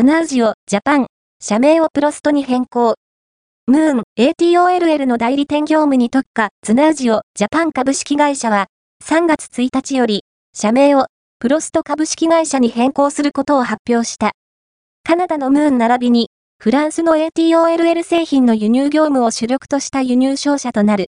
ツナウジオ、ジャパン、社名をプロストに変更。ムーン、ATOLL の代理店業務に特化、ツナウジオ、ジャパン株式会社は、3月1日より、社名を、プロスト株式会社に変更することを発表した。カナダのムーン並びに、フランスの ATOLL 製品の輸入業務を主力とした輸入商社となる。